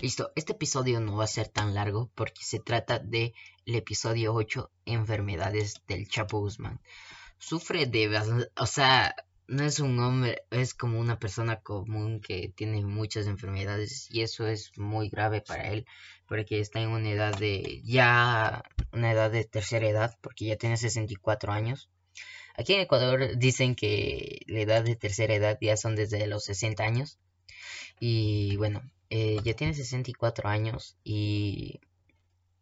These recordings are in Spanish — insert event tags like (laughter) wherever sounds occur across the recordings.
Listo, este episodio no va a ser tan largo porque se trata del episodio 8, enfermedades del Chapo Guzmán. Sufre de, o sea, no es un hombre, es como una persona común que tiene muchas enfermedades y eso es muy grave para él porque está en una edad de, ya, una edad de tercera edad porque ya tiene 64 años. Aquí en Ecuador dicen que la edad de tercera edad ya son desde los 60 años. Y bueno, eh, ya tiene 64 años y,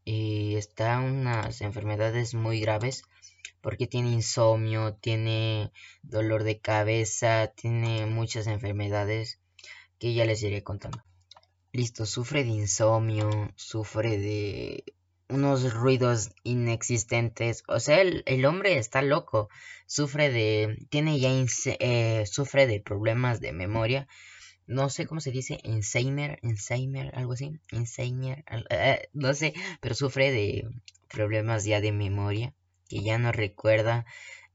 y está en unas enfermedades muy graves porque tiene insomnio, tiene dolor de cabeza, tiene muchas enfermedades que ya les iré contando. Listo, sufre de insomnio, sufre de unos ruidos inexistentes. O sea, el, hombre está loco. Sufre de. Tiene ya. Eh, sufre de problemas de memoria no sé cómo se dice, Alzheimer, Alzheimer, algo así, Alzheimer, eh, no sé, pero sufre de problemas ya de memoria, que ya no recuerda.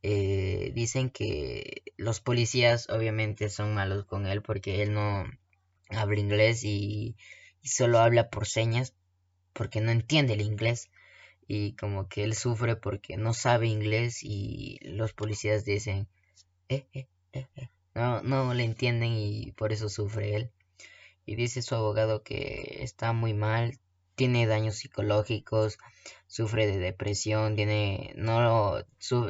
Eh, dicen que los policías obviamente son malos con él porque él no habla inglés y, y solo habla por señas porque no entiende el inglés y como que él sufre porque no sabe inglés y los policías dicen eh, eh, eh, eh no, no le entienden y por eso sufre él. Y dice su abogado que está muy mal, tiene daños psicológicos, sufre de depresión, tiene, no,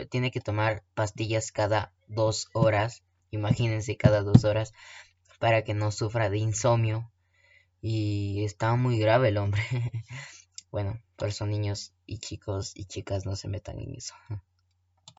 tiene que tomar pastillas cada dos horas, imagínense cada dos horas, para que no sufra de insomnio. Y está muy grave el hombre. (laughs) bueno, por eso niños y chicos y chicas no se metan en eso.